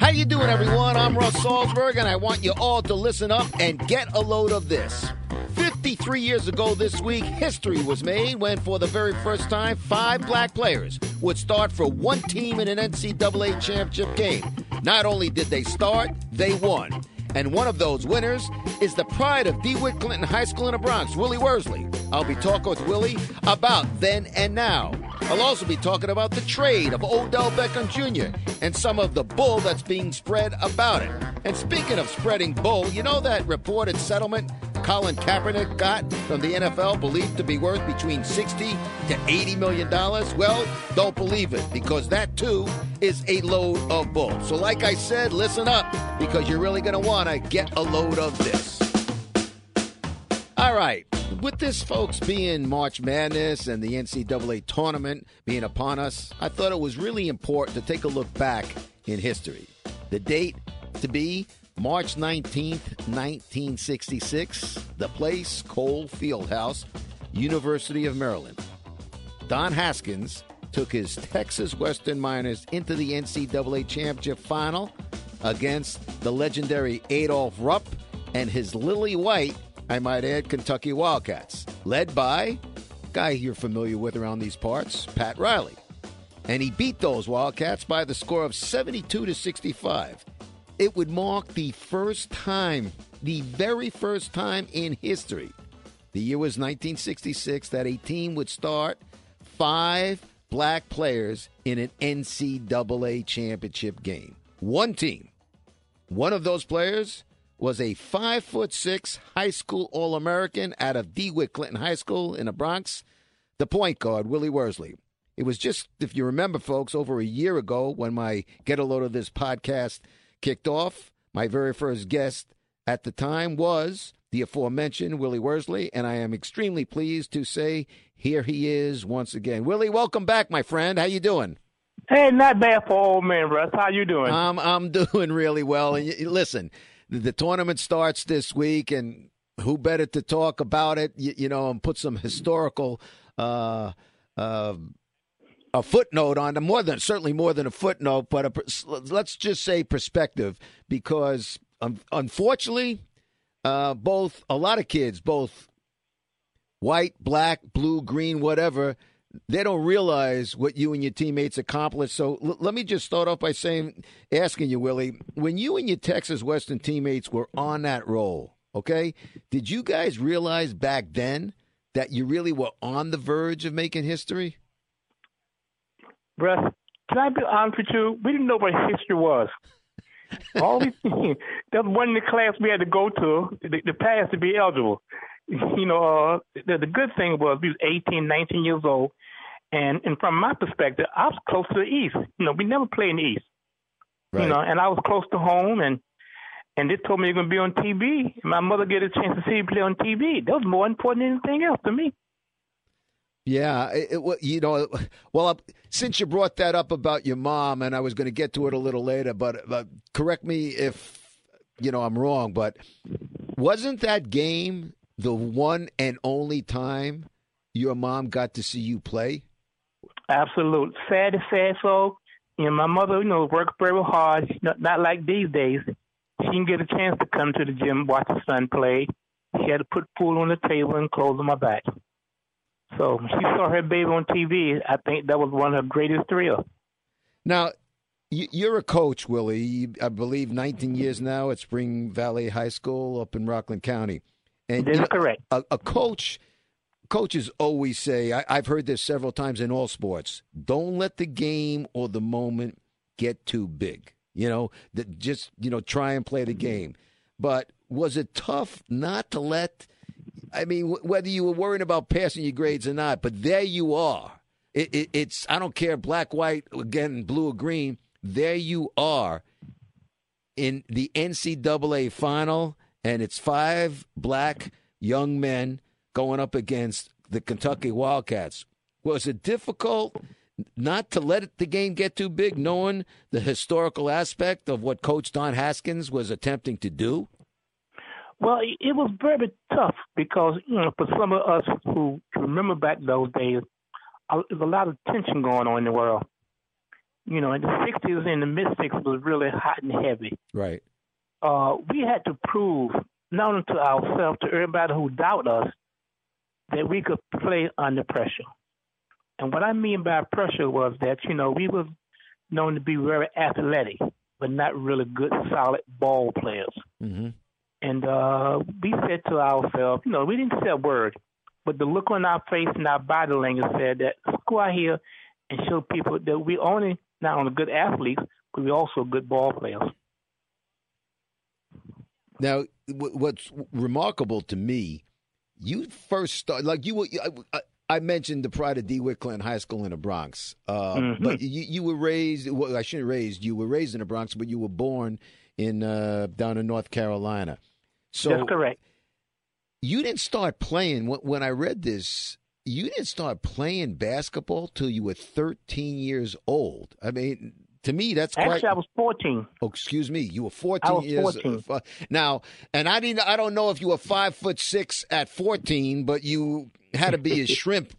How you doing, everyone? I'm Russ Salzberg, and I want you all to listen up and get a load of this. 53 years ago this week, history was made when, for the very first time, five black players would start for one team in an NCAA championship game. Not only did they start, they won. And one of those winners is the pride of DeWitt Clinton High School in the Bronx, Willie Worsley. I'll be talking with Willie about then and now. I'll also be talking about the trade of Odell Beckham Jr. and some of the bull that's being spread about it. And speaking of spreading bull, you know that reported settlement Colin Kaepernick got from the NFL, believed to be worth between 60 to 80 million dollars? Well, don't believe it because that too is a load of bull. So, like I said, listen up because you're really going to want to get a load of this. All right. With this, folks, being March Madness and the NCAA tournament being upon us, I thought it was really important to take a look back in history. The date to be March 19th, 1966. The place, Cole Fieldhouse, University of Maryland. Don Haskins took his Texas Western Miners into the NCAA championship final against the legendary Adolph Rupp and his Lily White, I might add, Kentucky Wildcats, led by guy you're familiar with around these parts, Pat Riley. And he beat those Wildcats by the score of 72 to 65. It would mark the first time, the very first time in history. The year was 1966 that a team would start five black players in an NCAA championship game. One team. One of those players was a five foot six high school All American out of DeWitt Clinton High School in the Bronx, the point guard, Willie Worsley. It was just, if you remember, folks, over a year ago when my Get a Load of This podcast kicked off. My very first guest at the time was the aforementioned Willie Worsley, and I am extremely pleased to say here he is once again. Willie, welcome back, my friend. How you doing? Hey, not bad for old man, Russ. How you doing? I'm I'm doing really well. And y- listen, the, the tournament starts this week, and who better to talk about it? You, you know, and put some historical. Uh, uh, a footnote on them, more than certainly more than a footnote, but a, let's just say perspective, because um, unfortunately, uh, both a lot of kids, both white, black, blue, green, whatever, they don't realize what you and your teammates accomplished. So l- let me just start off by saying, asking you, Willie, when you and your Texas Western teammates were on that roll, okay, did you guys realize back then that you really were on the verge of making history? Russ, can I be honest with you? We didn't know what history was. All we that was one in the class we had to go to the, the pass to be eligible. You know, uh, the, the good thing was we was 18, 19 years old, and and from my perspective, I was close to the East. You know, we never played in the East. Right. You know, and I was close to home, and and they told me you're gonna be on TV. My mother get a chance to see you play on TV. That was more important than anything else to me. Yeah, it, you know, well, uh, since you brought that up about your mom, and I was going to get to it a little later, but, but correct me if you know I'm wrong. But wasn't that game the one and only time your mom got to see you play? Absolute. Sad to say so. you know, my mother, you know, worked very hard. Not, not like these days. She didn't get a chance to come to the gym, watch her son play. She had to put food on the table and clothes on my back. So she saw her baby on TV, I think that was one of her greatest thrills. Now, you're a coach, Willie. I believe 19 years now at Spring Valley High School up in Rockland County. And That's you know, correct. A, a, coach, coaches always say, I, I've heard this several times in all sports: don't let the game or the moment get too big. You know, that just you know try and play the game. But was it tough not to let? I mean, whether you were worrying about passing your grades or not, but there you are. It, it, it's I don't care black, white, again, blue or green there you are in the NCAA final, and it's five black young men going up against the Kentucky Wildcats. Was it difficult not to let the game get too big, knowing the historical aspect of what Coach Don Haskins was attempting to do? Well, it was very tough because you know, for some of us who remember back those days, there's a lot of tension going on in the world you know, in the 60s and the mid 60s was really hot and heavy. Right. Uh, we had to prove, not only to ourselves, to everybody who doubt us, that we could play under pressure. And what I mean by pressure was that, you know, we were known to be very athletic, but not really good, solid ball players. Mm-hmm. And uh, we said to ourselves, you know, we didn't say a word, but the look on our face and our body language said that let's go out here and show people that we only not only good athletes, but we're also good ball players. Now, what's remarkable to me, you first started like you were. I, I mentioned the pride of DeWitt Clinton High School in the Bronx, uh, mm-hmm. but you, you, were raised. Well, I shouldn't raised. You were raised in the Bronx, but you were born in uh, down in North Carolina. So that's correct. You didn't start playing when, when I read this you didn't start playing basketball till you were 13 years old. I mean, to me, that's quite. Actually, I was 14. Oh, excuse me. You were 14 I was years 14. Uh, now, and I didn't. I don't know if you were five foot six at 14, but you had to be a shrimp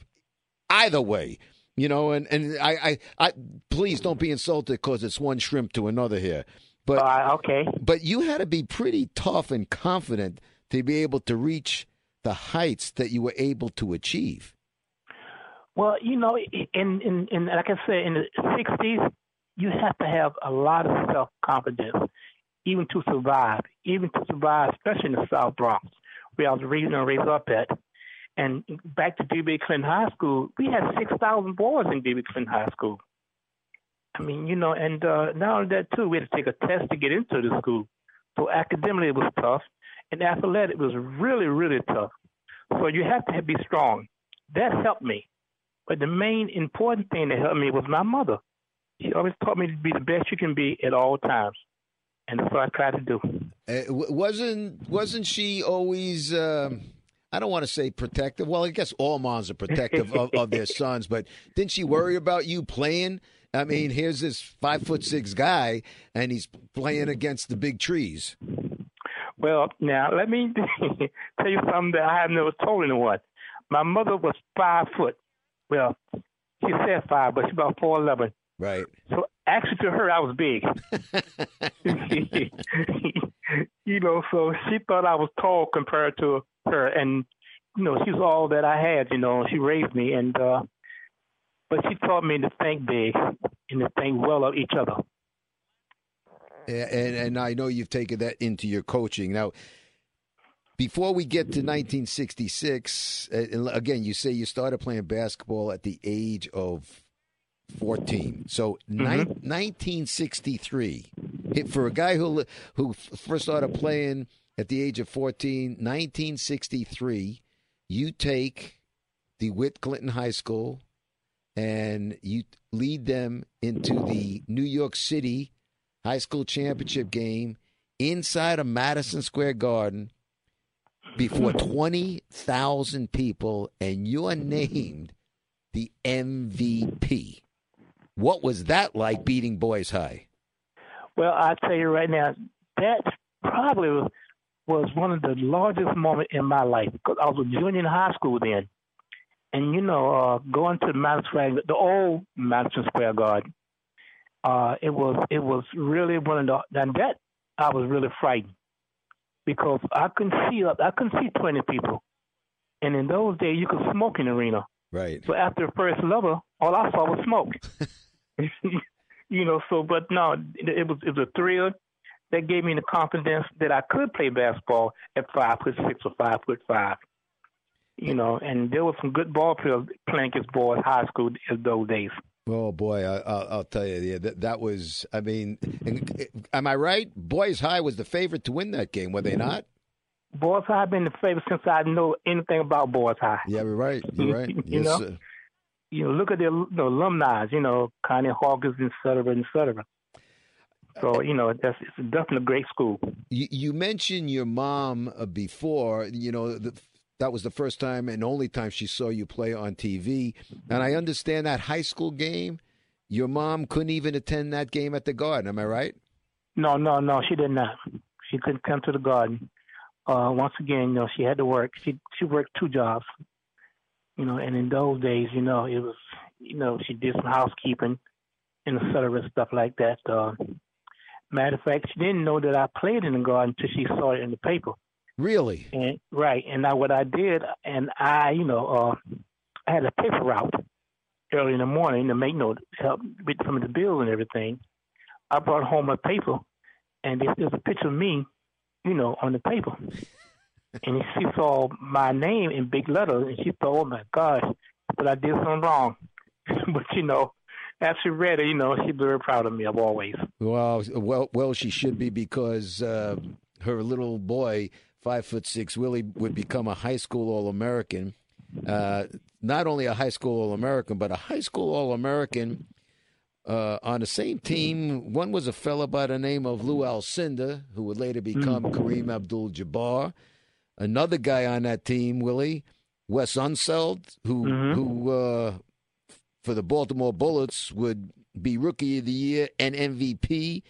either way. You know, and and I, I, I please don't be insulted because it's one shrimp to another here. But uh, okay. But you had to be pretty tough and confident to be able to reach the heights that you were able to achieve. Well, you know, in, in, in like I said, in the 60s, you have to have a lot of self confidence, even to survive, even to survive, especially in the South Bronx, where I was raised and raised up at. And back to DeWitt Clinton High School, we had 6,000 boys in DeWitt Clinton High School. I mean, you know, and uh, not only that, too, we had to take a test to get into the school. So academically, it was tough, and athletic it was really, really tough. So you have to be strong. That helped me. But the main important thing that helped me was my mother. She always taught me to be the best you can be at all times, and that's what I try to do. Uh, wasn't wasn't she always? Um, I don't want to say protective. Well, I guess all moms are protective of, of their sons, but didn't she worry about you playing? I mean, here's this five foot six guy, and he's playing against the big trees. Well, now let me tell you something that I have never told anyone. My mother was five foot. Well, she said five, but she's about four eleven. Right. So actually, to her, I was big. you know, so she thought I was tall compared to her, and you know, she's all that I had. You know, she raised me, and uh but she taught me to think big and to think well of each other. And, and I know you've taken that into your coaching now. Before we get to 1966, uh, again, you say you started playing basketball at the age of 14. So mm-hmm. ni- 1963, for a guy who who first started playing at the age of 14, 1963, you take DeWitt Clinton High School and you lead them into the New York City High School Championship game inside of Madison Square Garden before 20,000 people and you're named the MVP. What was that like beating Boys High? Well, I'll tell you right now, that probably was one of the largest moments in my life because I was a junior in high school then. And, you know, uh, going to Madison Square, the old Madison Square Garden, uh, it was it was really one of the and that I was really frightened because I couldn't see up. I couldn't see twenty people, and in those days you could smoke in the arena. Right. So after the first level, all I saw was smoke. you know. So, but no, it, it was it was a thrill that gave me the confidence that I could play basketball at five foot six or five foot five. You know, and there was some good ball players playing against boys high school in those days. Oh boy, I, will I'll tell you, yeah, that, that was. I mean, am I right? Boys High was the favorite to win that game, were they not? Boys High been the favorite since I know anything about Boys High. Yeah, you're right. You're right. you yes, know. You know, look at the, the alumni. You know, Connie Hawkins, et cetera, et cetera. So you know, that's it's definitely a great school. You, you mentioned your mom uh, before. You know, the, that was the first time and only time she saw you play on TV. And I understand that high school game. Your mom couldn't even attend that game at the Garden. Am I right? No, no, no. She did not. She couldn't come to the Garden. Uh, once again, you know, she had to work. She she worked two jobs. You know, and in those days, you know, it was, you know, she did some housekeeping and et cetera, stuff like that. Uh, Matter of fact, she didn't know that I played in the garden until she saw it in the paper. Really? And right. And now what I did, and I, you know, uh, I had a paper route early in the morning to make note, help with some of the bills and everything. I brought home a paper, and there's, there's a picture of me, you know, on the paper. And she saw my name in big letters, and she thought, "Oh my gosh, but I did something wrong." but you know, after she read it, you know, she's very proud of me. I've always. Well, well, well, she should be because uh, her little boy, five foot six Willie, would become a high school All American. Uh, not only a high school All American, but a high school All American. Uh, on the same team, one was a fella by the name of Lou Alcindor, who would later become. Kareem Abdul-Jabbar. Another guy on that team, Willie, Wes Unseld, who mm-hmm. who uh, for the Baltimore Bullets would be Rookie of the Year and MVP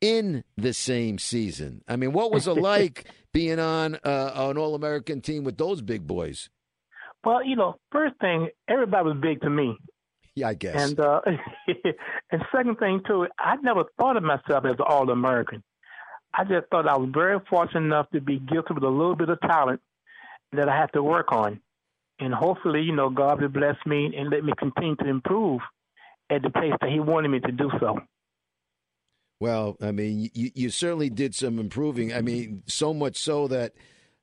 in the same season. I mean, what was it like being on uh, an All American team with those big boys? Well, you know, first thing, everybody was big to me. Yeah, I guess. And uh, and second thing too, I never thought of myself as an All American. I just thought I was very fortunate enough to be gifted with a little bit of talent that I had to work on and hopefully, you know, God will bless me and let me continue to improve at the pace that He wanted me to do so. Well, I mean, you, you certainly did some improving. I mean, so much so that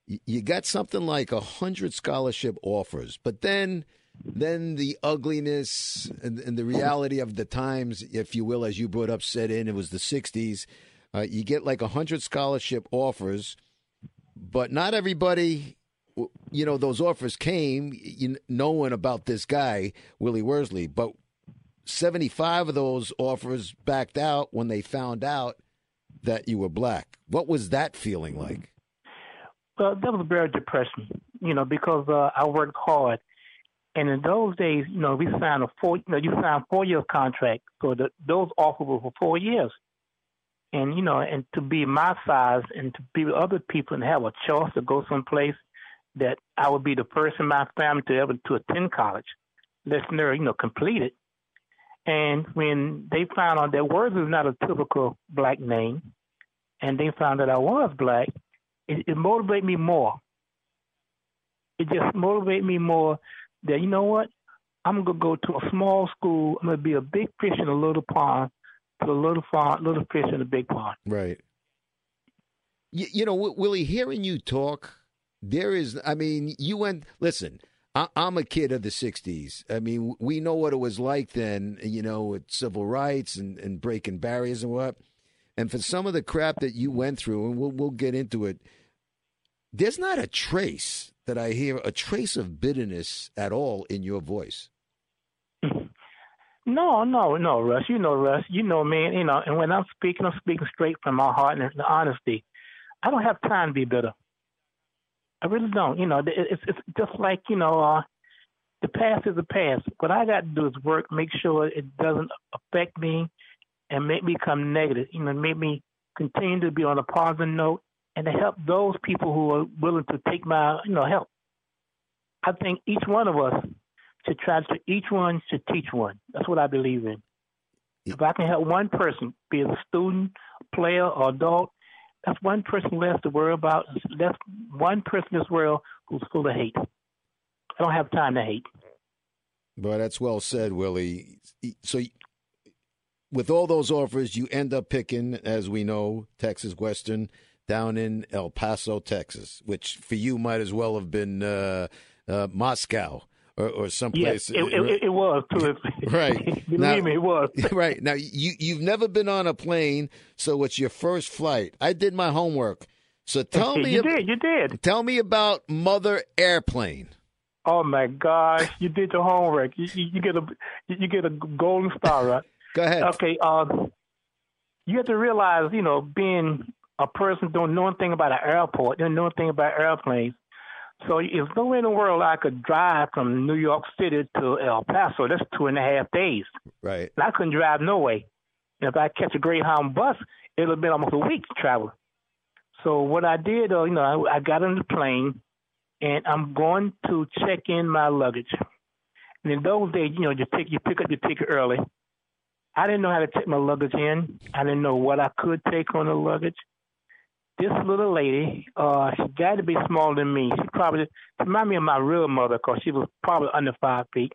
you got something like a hundred scholarship offers, but then, then the ugliness and, and, the reality of the times, if you will, as you brought up, set in. It was the '60s. Uh, you get like a hundred scholarship offers, but not everybody you know, those offers came you, knowing about this guy, Willie Worsley, but 75 of those offers backed out when they found out that you were black. What was that feeling like? Well, that was very depressing, you know, because uh, I worked hard. And in those days, you know, we signed a four, you know, you signed four year contract. So the, those offers were for four years. And, you know, and to be my size and to be with other people and have a choice to go someplace that I would be the first in my family to ever to attend college, listener, you know, completed. And when they found out that Words is not a typical black name, and they found that I was black, it, it motivated me more. It just motivated me more that you know what, I'm gonna go to a small school. I'm gonna be a big fish in a little pond, to a little pond, little fish in a big pond. Right. You, you know, Willie, hearing you talk there is, I mean, you went, listen, I, am a kid of the 60s. I mean, we know what it was like then, you know, with civil rights and, and breaking barriers and what. And for some of the crap that you went through, and we'll, we'll get into it, there's not a trace that I hear, a trace of bitterness at all in your voice. No, no, no, Russ. You know, Russ. You know, man. You know, and when I'm speaking, I'm speaking straight from my heart and the honesty. I don't have time to be bitter. I really don't. You know, it's it's just like you know, uh, the past is the past. What I got to do is work, make sure it doesn't affect me, and make me come negative. You know, make me continue to be on a positive note, and to help those people who are willing to take my you know help. I think each one of us to each one should teach one. That's what I believe in. If I can help one person, be it a student, player, or adult, that's one person less to worry about. That's one person in this world who's full of hate. I don't have time to hate. But that's well said, Willie. So, with all those offers, you end up picking, as we know, Texas Western down in El Paso, Texas, which for you might as well have been uh, uh, Moscow or, or someplace. Yes, it, it, it was too. right. Believe now, me, it was. right now, you you've never been on a plane, so it's your first flight. I did my homework, so tell me. You ab- did. You did. Tell me about Mother Airplane. Oh my gosh, you did your homework. You, you, you get a you get a golden star, right? Go ahead. Okay. Uh, you have to realize, you know, being a person don't know anything about an airport, don't know anything about airplanes. So there's no way in the world I could drive from New York City to El Paso. That's two and a half days. Right. And I couldn't drive no way. And if I catch a Greyhound bus, it'll be almost a week to travel. So what I did, uh, you know, I, I got on the plane, and I'm going to check in my luggage. And in those days, you know, you pick you pick up your ticket early. I didn't know how to take my luggage in. I didn't know what I could take on the luggage. This little lady, uh, she got to be smaller than me. She probably reminded me of my real mother because she was probably under five feet.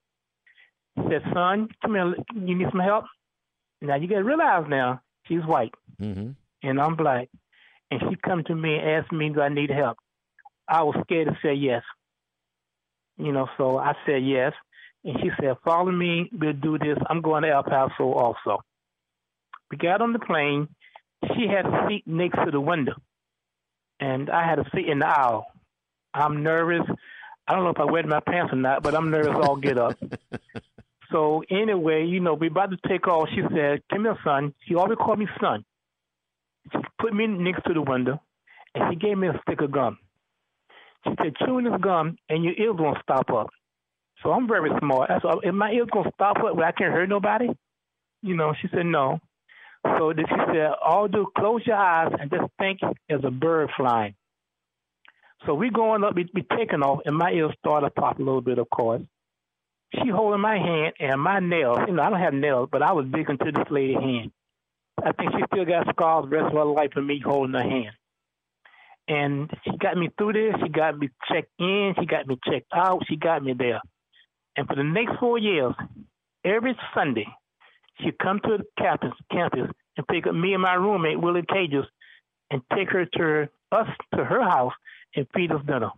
She said, "Son, come here. You need some help." Now you got to realize now she's white Mm-hmm. and I'm black, and she come to me and asked me, "Do I need help?" I was scared to say yes. You know, so I said yes, and she said, "Follow me. We'll do this. I'm going to El Paso also." We got on the plane. She had a seat next to the window, and I had a seat in the aisle. I'm nervous. I don't know if I wet my pants or not, but I'm nervous. All get up. So anyway, you know, we about to take off. She said, "Come here, son." She always called me son. She put me next to the window, and she gave me a stick of gum. She said, "Chewing this gum, and your ears won't stop up." So I'm very smart. I said, "If my ears gonna stop up where I can't hurt nobody?" You know, she said, "No." So she said, "All do close your eyes and just think there's a bird flying." So we going up, we, we taking off, and my ears started to pop a little bit, of course she holding my hand and my nails. You know, I don't have nails, but I was big into this lady's hand. I think she still got scars the rest of her life for me holding her hand. And she got me through this. She got me checked in. She got me checked out. She got me there. And for the next four years, every Sunday, she'd come to the campus, campus and pick up me and my roommate, Willie Cager, and take her to us to her house and feed us dinner.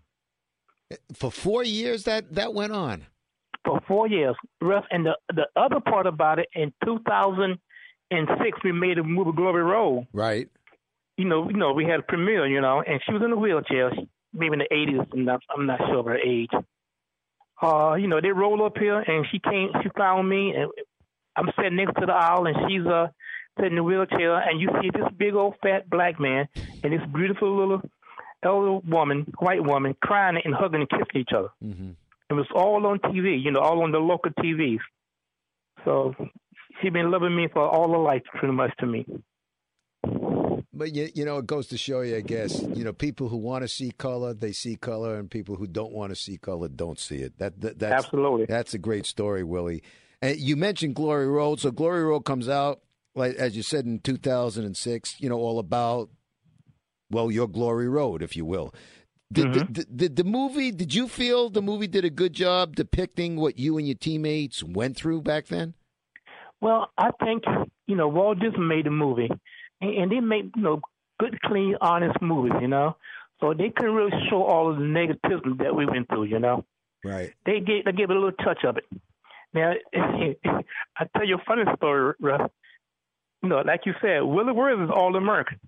For four years, that that went on. for four years. Russ, and the the other part about it, in 2006, we made a movie Glory Road. Right. You know, you know, we had a premiere. You know, and she was in a wheelchair, she, maybe in the 80s. I'm not, I'm not sure of her age. Uh, you know, they roll up here, and she came. She found me, and I'm sitting next to the aisle, and she's uh sitting in the wheelchair, and you see this big old fat black man and this beautiful little elder woman, white woman, crying and hugging and kissing each other. Mm-hmm. It was all on TV, you know, all on the local TVs. So she been loving me for all her life, pretty much to me. But you, you know, it goes to show you, I guess, you know, people who want to see color, they see color, and people who don't want to see color don't see it. That, that that's Absolutely. that's a great story, Willie. And you mentioned Glory Road, so Glory Road comes out, like as you said in 2006. You know, all about well, your Glory Road, if you will. Did, Mhm. did, did the movie? Did you feel the movie did a good job depicting what you and your teammates went through back then? Well, I think you know Walt Disney made a movie, and, and they made you know good, clean, honest movies. You know, so they couldn't really show all of the negativism that we went through. You know, Right. they gave they gave it a little touch of it. Now, I tell you a funny story, Russ. You know, like you said, Willie Worth is all American.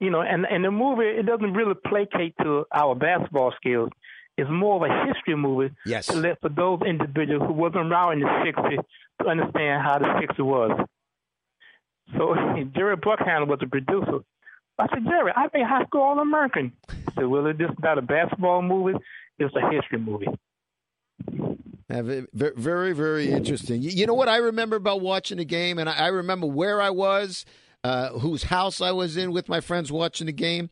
You know, and and the movie it doesn't really placate to our basketball skills. It's more of a history movie Yes. to let for those individuals who wasn't around in the '60s to understand how the '60s was. So Jerry Bruckheimer was the producer. I said, Jerry, I made high school all American. He said, Well, it's just not a basketball movie; it's a history movie. Uh, ve- ve- Very, very interesting. You know what I remember about watching the game, and I I remember where I was, uh, whose house I was in with my friends watching the game.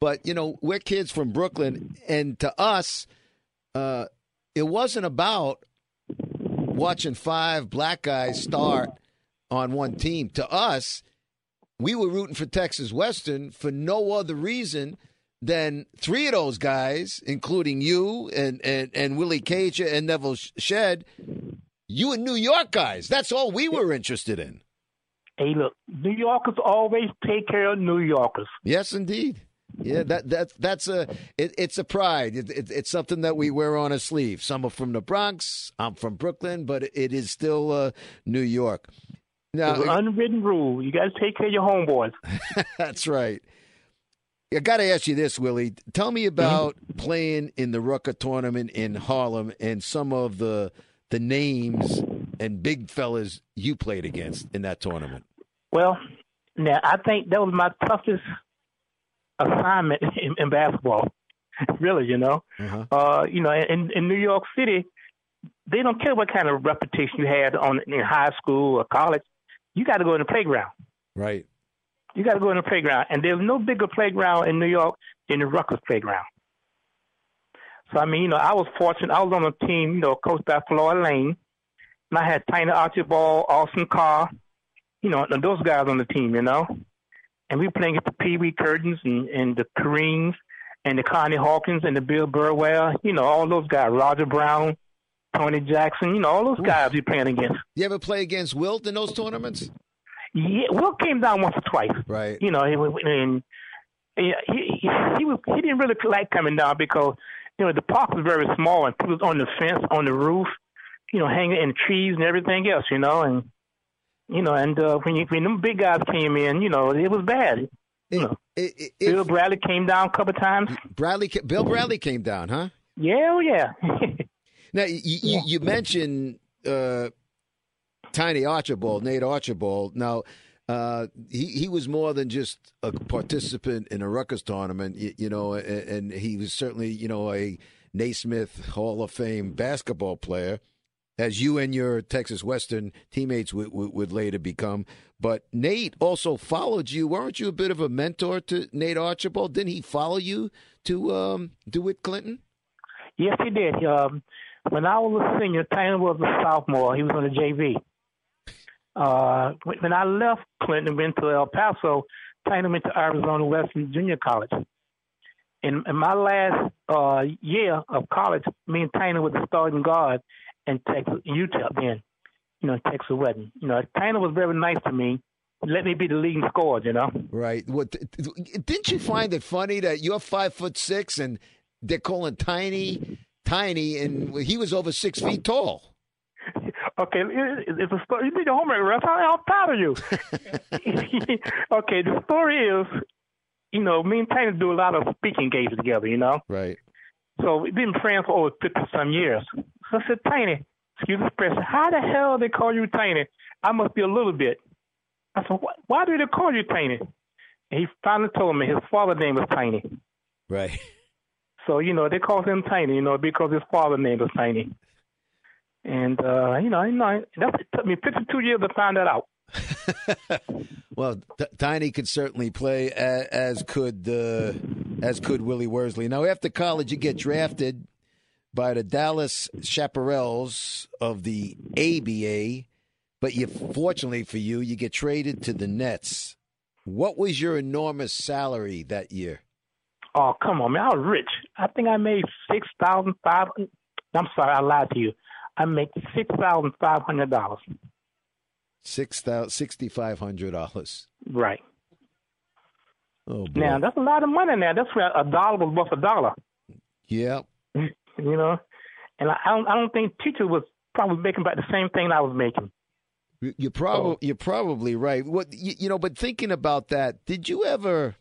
But you know, we're kids from Brooklyn, and to us, uh, it wasn't about watching five black guys start on one team. To us, we were rooting for Texas Western for no other reason than three of those guys, including you and and, and Willie Cager and Nevil Shed, you and New York guys. That's all we were interested in. Hey, look, New Yorkers always take care of New Yorkers. Yes, indeed. Yeah, that that that's a it, it's a pride. It, it, it's something that we wear on a sleeve. Some are from the Bronx. I'm from Brooklyn, but it is still uh, New York. Now, unwritten rule. You got to take care of your homeboys. that's right. I got to ask you this, Willie. Tell me about mm-hmm. playing in the Rucker tournament in Harlem and some of the the names and big fellas you played against in that tournament. Well, now I think that was my toughest assignment in, in basketball. really, you know, uh-huh. uh, you know, in in New York City, they don't care what kind of reputation you had on in high school or college. You got to go in the playground. Right. You got to go in the playground, and there's no bigger playground in New York than the Rucker playground. So I mean, you know, I was fortunate. I was on a team, you know, coached by Floyd Layne, and I had Tiny Archibald, Austin Carr, you know, and those guys on the team, you know. And we playing at the Pee Wee Kirklands and, and the Kareems and the Connie Hawkins and the Bill Burwell, you know, all those guys, Roger Brown, Tony Jackson, you know, all those guys we playing against. You ever play against Wilt in those tournaments? Yeah, Wilt came down once or twice. Right. You know, and, he, he he was he didn't really like coming down because you know the park was very small and people was on the fence, on the roof, you know, hanging in trees and everything else, you know, and you know, and uh, when you, when them big guys came in, you know, it was bad. You know, it, it, Bill Bradley came down a couple times. Bradley, Bill Bradley came down, huh? Yeah, oh yeah. now you, you, you mentioned uh, Tiny Archibald, Nate Archibald. Now. Uh, he he was more than just a participant in a Rucker tournament, you, you know, and, and, he was certainly you know a Naismith Hall of Fame basketball player as you and your Texas Western teammates would, would, later become. But Nate also followed you. Weren't you a bit of a mentor to Nate Archibald? Didn't he follow you to um, DeWitt Clinton? Yes, he did. Um, when I was a senior, Tanner was a sophomore. He was on the JV. Uh, when I left Clinton and went to El Paso, Tanner went to Arizona Western Junior College. In, in my last uh, year of college, me and Tanner were the starting guard and Texas Utah then, you know, Texas Wedding. You know, Tanner was very nice to me. Let me be the leading scorer, you know. Right. What didn't you find it funny that you're five foot six and they're calling Tiny Tiny, and he was over six feet tall. Okay, it's a story. You did your homework, Russ. How, proud of you. okay, the story is, you know, me and Tiny do a lot of speaking engagements together, you know. Right. So we've been friends for over fifty some years. So I said, Tiny, excuse the expression, how the hell they call you Tiny? I must be a little bit. I said, why do they call you Tiny? And he finally told me his father's name was Tiny. Right. So, you know, they call him Tiny, you know, because his father's name was Tiny. And, uh, you know, you know that took me 52 years to find that out. well, T- Tiny could certainly play, as, as could uh, as could Willie Worsley. Now, after college, you get drafted by the Dallas Chaparrals of the ABA, but you fortunately for you, you get traded to the Nets. What was your enormous salary that year? Oh, come on, man! I was rich. I think I made six thousand five. I'm sorry, I lied to you. I make six thousand five hundred dollars. Six thousand sixty five hundred dollars. Right. Oh boy. Now that's a lot of money. Now that's where a dollar was worth a dollar. Yep. you know, and I, I don't I don't think teacher was probably making about the same thing I was making. You're probably you're probably right. What you, you know, but thinking about that, did you ever,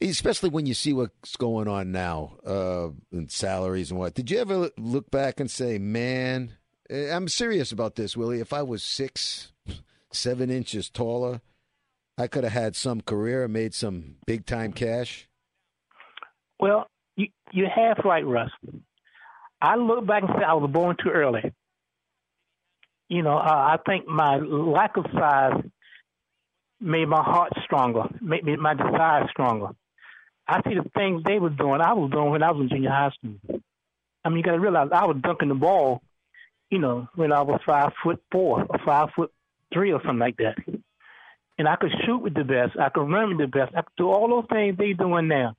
especially when you see what's going on now uh, salaries and what, did you ever look back and say, "Man, eh, I'm serious about this, Willie. If I was six, seven inches taller, I could have had some career and made some big time cash." Well, you you half right, Russ. I look back and say I was born too early. You know, uh, I think my lack of size made my heart stronger, made me, my desire stronger. I see the things they were doing, I was doing when I was in junior high school. I mean, you got to realize I was dunking the ball you know, when I was five foot four or five foot three or something like that. And I could shoot with the best. I could run with the best. I could do all those things they doing now.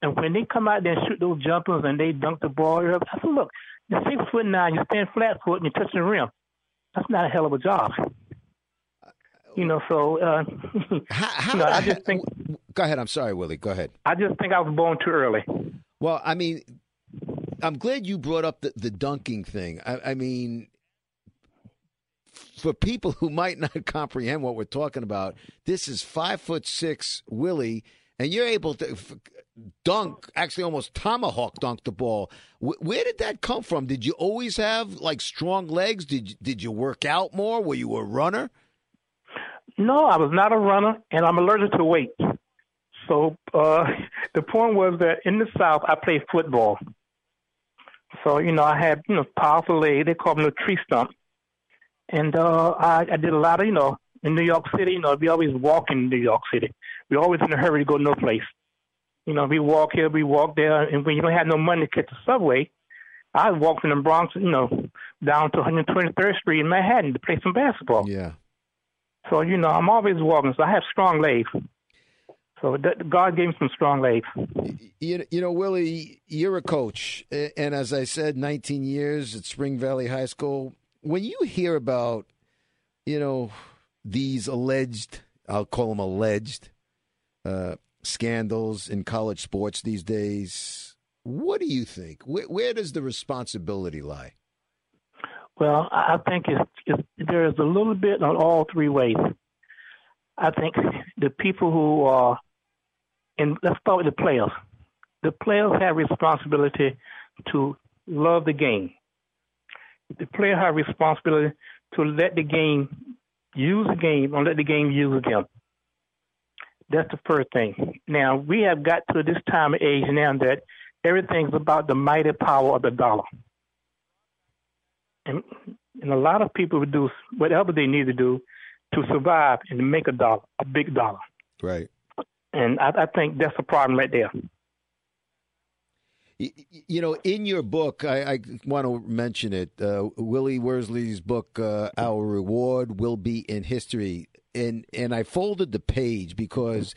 And when they come out there and shoot those jumpers and they dunk the ball, I said, look, you're six foot nine, you stand flat foot and you're touching the rim. That's not a hell of a job. You know, so uh, How, how you know, I just think Go ahead. I'm sorry, Willie. Go ahead. I just think I was born too early. Well, I mean, I'm glad you brought up the, the dunking thing. I, I mean, for people who might not comprehend what we're talking about, this is five foot six Willie, and you're able to dunk, actually almost tomahawk dunk the ball. Wh- where did that come from? Did you always have like strong legs? Did you, did you work out more? Were you a runner? No, I was not a runner, and I'm allergic to weight. So uh, the point was that in the South, I played football. So you know, I had you know powerful legs. They called me the tree stump, and uh, I, I did a lot of you know in New York City. You know, we always walk in New York City. We always in a hurry to go no place. You know, we walk here, we walk there, and when you don't have no money to catch the subway, I walk from the Bronx, you know, down to 123rd Street in Manhattan to play some basketball. Yeah. So you know, I'm always walking. So I have strong legs. So God gave him some strong legs. You, you know, Willie, you're a coach. And as I said, 19 years at Spring Valley High School. When you hear about, you know, these alleged, I'll call them alleged, uh, scandals in college sports these days, what do you think? Where, where does the responsibility lie? Well, I think it's, it's, there is a little bit on all three ways. I think the people who are, and let's start with the players. The players have responsibility to love the game. The player have responsibility to let the game use the game or let the game use them. That's the first thing. Now we have got to this time of age now that everything's about the mighty power of the dollar and and a lot of people would do whatever they need to do to survive and to make a dollar, a big dollar. Right. And I, I think that's a problem right there. You know, in your book, I, I want to mention it. Uh, Willie Worsley's book, uh, "Our Reward Will Be in History," and and I folded the page because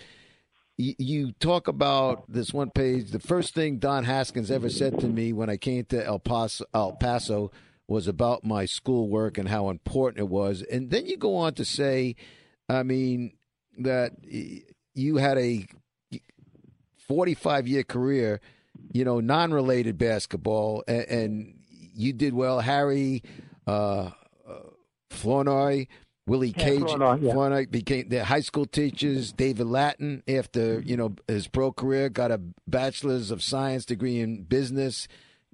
y- you talk about this one page. The first thing Don Haskins ever said to me when I came to El Paso, El Paso was about my schoolwork and how important it was, and then you go on to say, I mean, that you had a 45 year career, you know, non related basketball, and, and you did well. Harry uh, uh, Flournoy, Willie Yeah, Cager, Flournoy, yeah. Flournoy became the high school teachers. David Lattin, after you know his pro career, got a bachelor's of science degree in business.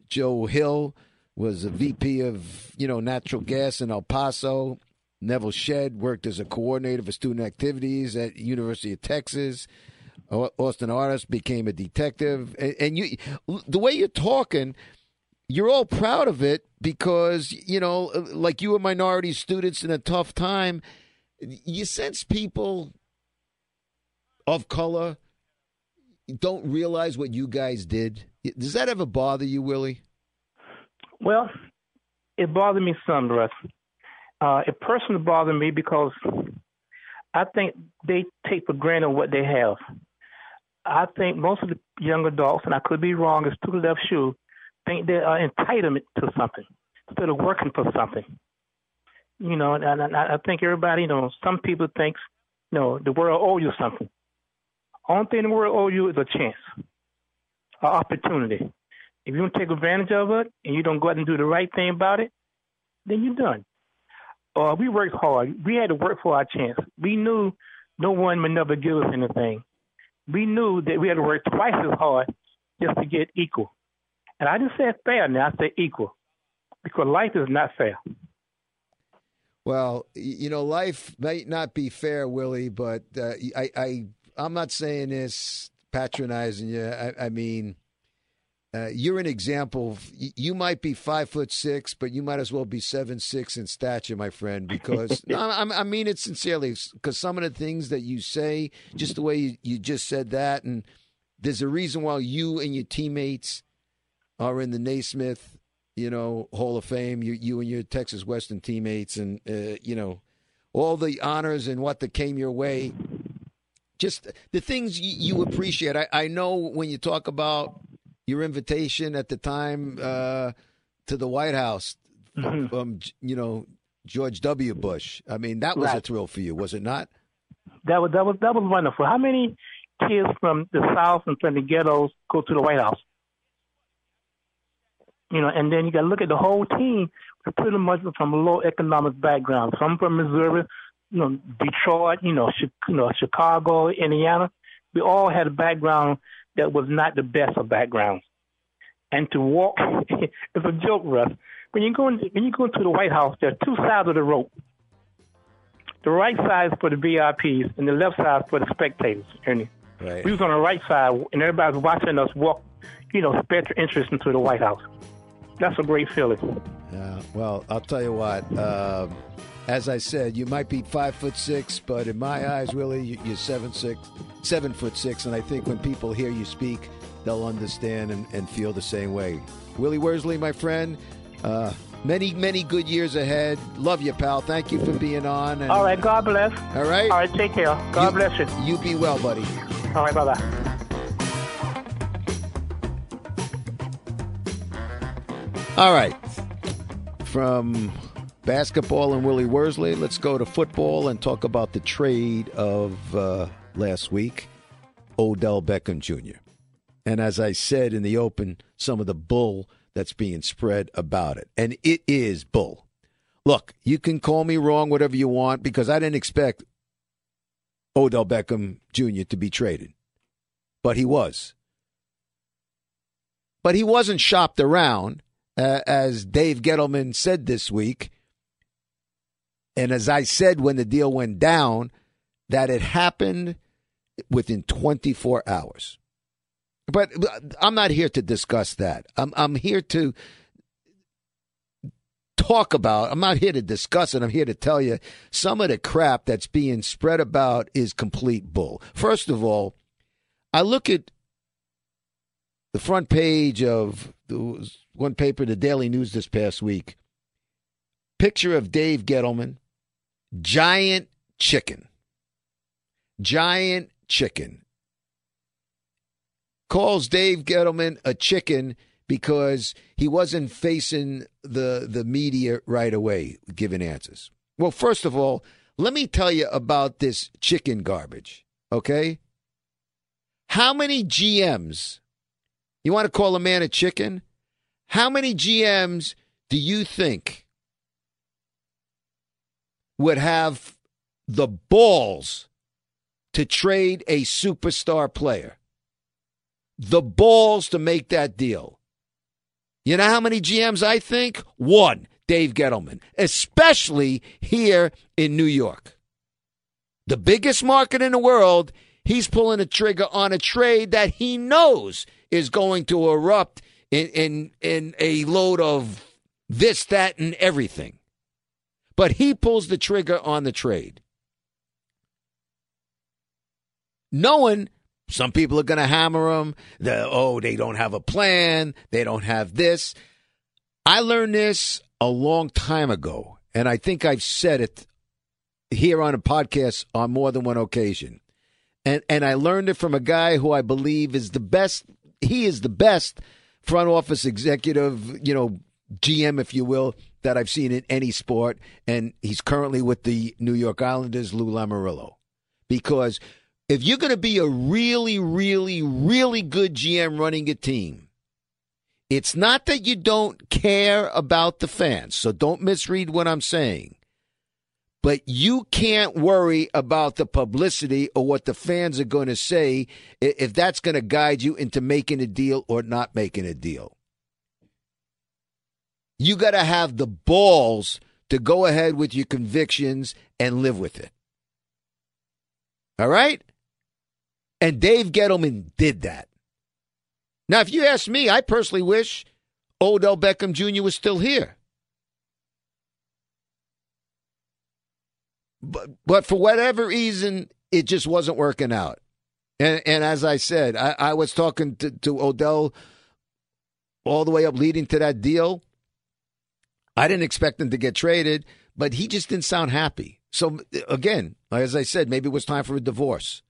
Joe Hill was a VP of you know natural gas in El Paso. Nevil Shed worked as a coordinator for student activities at University of Texas. Orsten Artis became a detective, and, and you, the way you're talking, you're all proud of it because you know, like you were minority students in a tough time. You sense people of color don't realize what you guys did. Does that ever bother you, Willie? Well, it bothered me some, Russ. Uh, it personally bothered me because I think they take for granted what they have. I think most of the young adults, and I could be wrong, it's to the left shoe, think they are entitled to something instead of working for something. You know, and, and I think everybody, you know, some people think, you know, the world owe you something. Only thing the world owe you is a chance, an opportunity. If you don't take advantage of it and you don't go out and do the right thing about it, then you're done. Uh, we worked hard. We had to work for our chance. We knew no one would never give us anything. We knew that we had to work twice as hard just to get equal. And I didn't say fair now, I said equal. Because life is not fair. Well, you know, life might not be fair, Willie, but uh, I, I, I'm not saying this patronizing you. I, I mean, uh, you're an example. of- You might be five foot six, but you might as well be seven six in stature, my friend. Because no, I, I mean it sincerely. Because some of the things that you say, just the way you, you just said that, and there's a reason why you and your teammates are in the Naismith you know, Hall of Fame. You, you and your Texas Western teammates, and uh, you know, all the honors and what that came your way. Just the things you, you appreciate. I, I know when you talk about your invitation at the time uh, to the White House from you know George W. Bush. I mean, that was a thrill for you, was it not? That was that was that was wonderful. How many kids from the South and from the ghettos go to the White House? You know, and then you got to look at the whole team. Pretty much from low economic background. Some from Missouri, you know, Detroit, you know, you know, Chicago, Indiana. We all had a background that was not the best of backgrounds. And to walk, it's a joke, Russ. When you go in, when you go to the White House, there are two sides of the rope. The right side is for the VIPs, and the left side is for the spectators. Ernie. Right. We was on the right side, and everybody's watching us walk, you know, special interest into the White House. That's a great feeling. Yeah, well, I'll tell you what. Um, as I said, you might be five foot six, but in my eyes, really, you- you're seven six, seven foot six. And I think when people hear you speak, they'll understand and, and feel the same way. Willie Worsley, my friend, uh, many many good years ahead. Love you, pal. Thank you for being on. And, All right, God bless. all right. All right, take care. God You- bless you. You be well, buddy. All right, bye bye. All right. From basketball and Willie Worsley, let's go to football and talk about the trade of uh, last week, Odell Beckham Jr. And as I said in the open, some of the bull that's being spread about it. And it is bull. Look, you can call me wrong, whatever you want, because I didn't expect Odell Beckham Jr. to be traded. But he was. But he wasn't shopped around uh, as Dave Gettleman said this week, and as I said when the deal went down, that it happened within 24 hours. But uh, I'm not here to discuss that. I'm, I'm here to talk about, I'm not here to discuss it. I'm here to tell you some of the crap that's being spread about is complete bull. First of all, I look at the front page of one paper, the Daily News, this past week. Picture of Dave Gettleman, giant chicken, giant chicken. Calls Dave Gettleman a chicken because he wasn't facing the the media right away giving answers. Well, first of all, let me tell you about this chicken garbage. Okay, how many GMs? You want to call a man a chicken? How many GMs do you think would have the balls to trade a superstar player? The balls to make that deal. You know how many GMs I think? One, Dave Gettleman, especially here in New York. The biggest market in the world, he's pulling a trigger on a trade that he knows is going to erupt in, in, in a load of this, that, and everything. But he pulls the trigger on the trade. Knowing some people are going to hammer him, the, oh, they don't have a plan, they don't have this. I learned this a long time ago, and I think I've said it here on a podcast on more than one occasion. And and I learned it from a guy who I believe is the best he is the best front office executive, you know, GM if you will, that I've seen in any sport and he's currently with the New York Islanders Lou Lamoriello. Because if you're going to be a really really really good GM running a team, it's not that you don't care about the fans. So don't misread what I'm saying but you can't worry about the publicity or what the fans are going to say if that's going to guide you into making a deal or not making a deal. You got to have the balls to go ahead with your convictions and live with it. All right? And Dave Gettleman did that. Now, if you ask me, I personally wish Odell Beckham Jr. was still here. but but for whatever reason, it just wasn't working out. And and as I said, I, I was talking to, to Odell all the way up leading to that deal. I didn't expect him to get traded, but he just didn't sound happy. So again, as I said, maybe it was time for a divorce.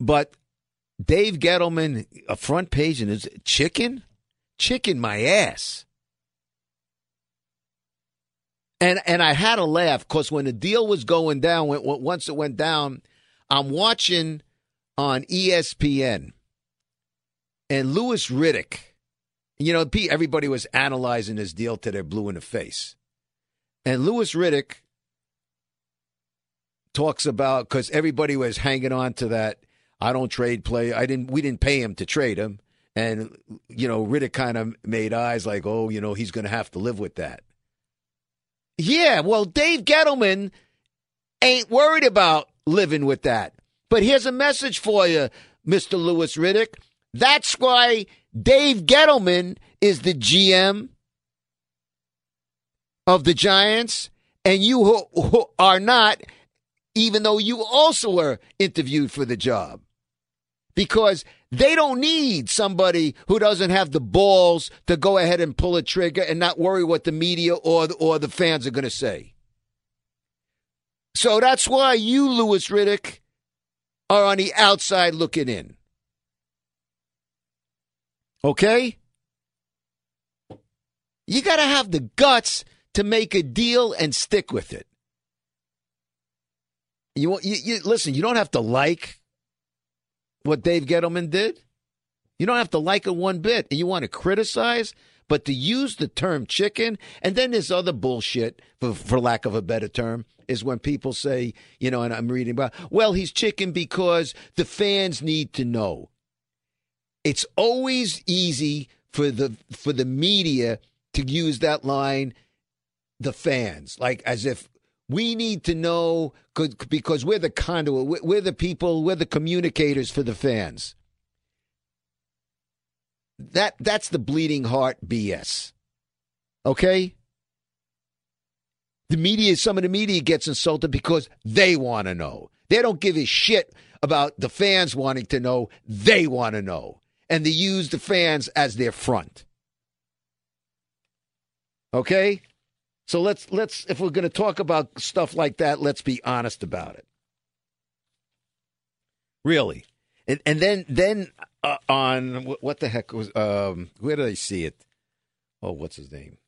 But Dave Gettleman, a front page in his chicken, chicken my ass. And and I had a laugh because when the deal was going down, when, once it went down, I'm watching on ESPN, and Louis Riddick. You know, everybody was analyzing this deal to their blue in the face, and Louis Riddick talks about because everybody was hanging on to that. I don't trade play. I didn't. We didn't pay him to trade him, and you know, Riddick kind of made eyes like, oh, you know, he's going to have to live with that. Yeah, well, Dave Gettleman ain't worried about living with that. But here's a message for you, Mr. Louis Riddick. That's why Dave Gettleman is the GM of the Giants, and you are not, even though you also were interviewed for the job. Because they don't need somebody who doesn't have the balls to go ahead and pull a trigger and not worry what the media or the, or the fans are going to say. So that's why you, Louis Riddick, are on the outside looking in. Okay? You got to have the guts to make a deal and stick with it. You, you, you listen. You don't have to like what Dave Gettleman did. You don't have to like it one bit. And you want to criticize, but to use the term chicken, and then this other bullshit, for, for lack of a better term, is when people say, you know, and I'm reading about, well, he's chicken because the fans need to know. It's always easy for the for the media to use that line, the fans, like as if we need to know because we're the conduit, we're the people, we're the communicators for the fans. That that's the bleeding heart BS. Okay? The media, some of the media gets insulted because they want to know. They don't give a shit about the fans wanting to know. They want to know. And they use the fans as their front. Okay? So let's let's if we're going to talk about stuff like that, let's be honest about it. Really. And and then then uh, on what the heck was um where did I see it? Oh, what's his name?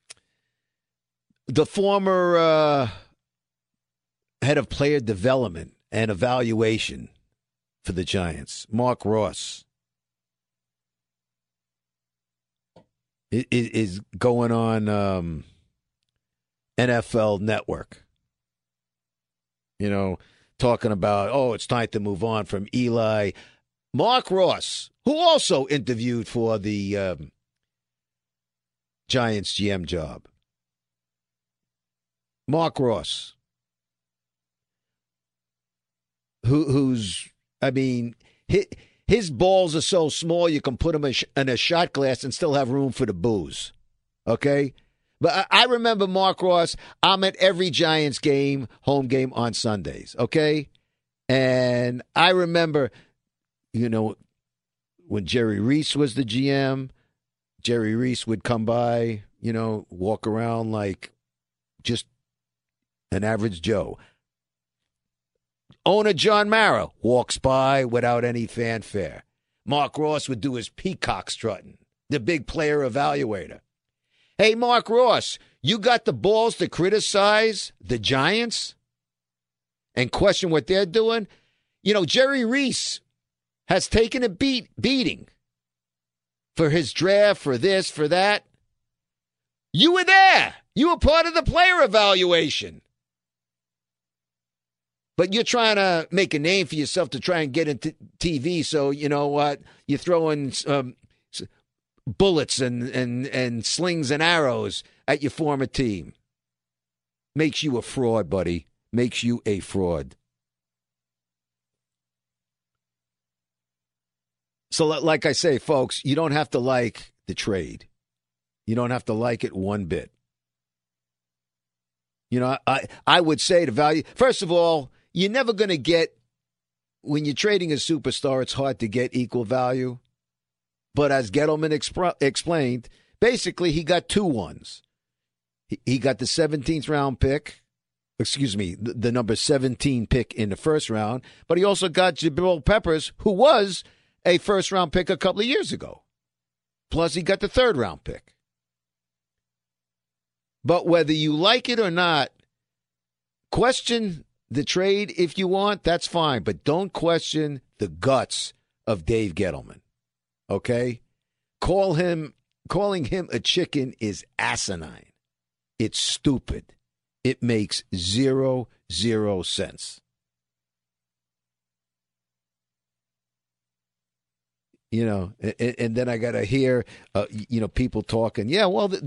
The former uh, head of player development and evaluation for the Giants, Mark Ross, is going on um, NFL Network. You know, talking about, oh, it's time to move on from Eli. Mark Ross, who also interviewed for the um, Giants GM job. Mark Ross, who, who's, I mean, his, his balls are so small you can put them in a shot glass and still have room for the booze. Okay? But I remember Mark Ross. I'm at every Giants game, home game on Sundays. Okay, and I remember, you know, when Jerry Reese was the GM, Jerry Reese would come by, you know, walk around like just an average Joe. Owner John Mara walks by without any fanfare. Mark Ross would do his peacock strutting, the big player evaluator. Hey, Mark Ross, you got the balls to criticize the Giants and question what they're doing? You know, Jerry Reese has taken a beat beating for his draft, for this, for that. You were there. You were part of the player evaluation. But you're trying to make a name for yourself to try and get into TV. So, you know what? You're throwing um, bullets and, and, and slings and arrows at your former team. Makes you a fraud, buddy. Makes you a fraud. So, like I say, folks, you don't have to like the trade. You don't have to like it one bit. You know, I, I would say the value, first of all, you're never going to get, when you're trading a superstar, it's hard to get equal value. But as Gettleman exp- explained, basically he got two ones. He, he got the 17th round pick, excuse me, the, the number 17 pick in the first round, but he also got Jabril Peppers, who was a first round pick a couple of years ago. Plus, he got the third round pick. But whether you like it or not, question the trade if you want, that's fine. But don't question the guts of Dave Gettleman. Okay? Call him calling him a chicken is asinine. It's stupid. It makes zero, zero sense. You know, and, and then I got to hear, uh, you know, people talking. Yeah, well, th-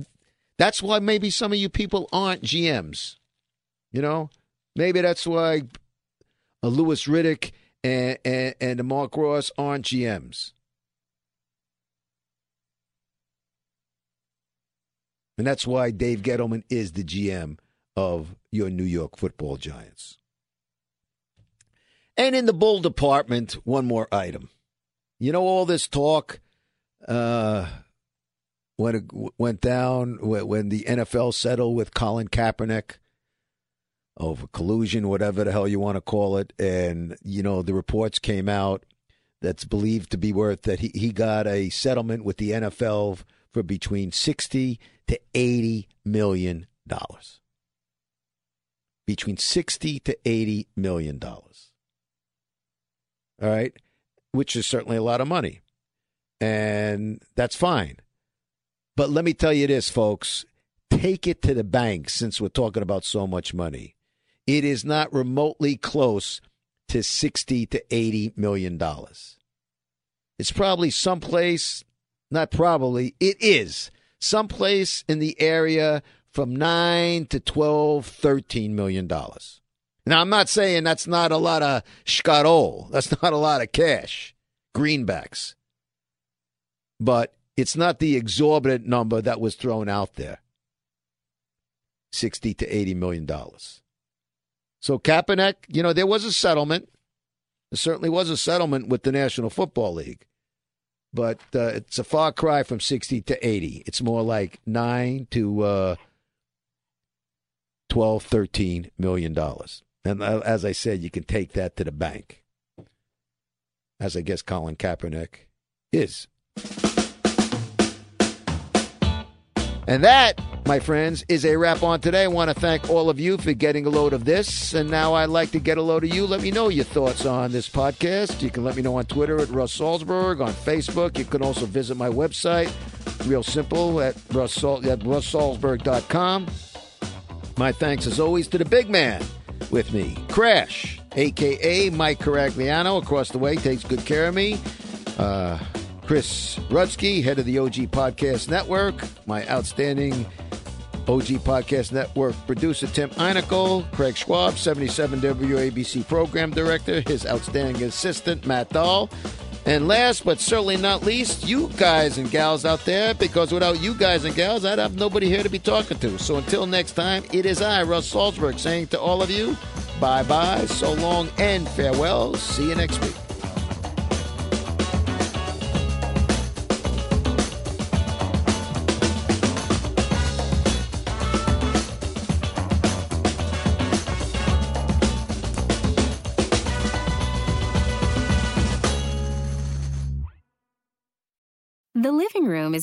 that's why maybe some of you people aren't GMs. You know, maybe that's why a Louis Riddick and, and, and a Mark Ross aren't GMs. And that's why Dave Gettleman is the GM of your New York football giants. And in the bull department, one more item. You know, all this talk uh, when it went down, when the NFL settled with Colin Kaepernick over collusion, whatever the hell you want to call it. And, you know, the reports came out that's believed to be worth that he, he got a settlement with the NFL for between 60 to 80 million dollars. Between 60 to 80 million dollars. All right, which is certainly a lot of money. And that's fine. But let me tell you this, folks, take it to the bank since we're talking about so much money. It is not remotely close to 60 to 80 million dollars. It's probably someplace, not probably, it is someplace in the area from 9 to 12, 13 million dollars. Now, I'm not saying that's not a lot of shkarol. That's not a lot of cash, greenbacks. But it's not the exorbitant number that was thrown out there 60 to 80 million dollars. So Kaepernick, you know, there was a settlement. There certainly was a settlement with the National Football League but uh, it's a far cry from 60 to 80. It's more like 9 to uh, 12, 13 million dollars. And uh, as I said, you can take that to the bank, as I guess Colin Kaepernick is. And that my friends, is a wrap on today. I want to thank all of you for getting a load of this. And now I'd like to get a load of you. Let me know your thoughts on this podcast. You can let me know on Twitter at Russ Salzberg, on Facebook. You can also visit my website, real simple, at, Russ, at russsalzberg.com. My thanks, as always, to the big man with me, Crash, a.k.a. Mike Caragliano, across the way, takes good care of me. Uh, Chris Rutsky, head of the OG Podcast Network, my outstanding OG Podcast Network producer Tim Einikel, Craig Schwab, 77 WABC program director, his outstanding assistant Matt Dahl. And last but certainly not least, you guys and gals out there, because without you guys and gals, I'd have nobody here to be talking to. So until next time, it is I, Russ Salzberg, saying to all of you, bye bye, so long, and farewell. See you next week.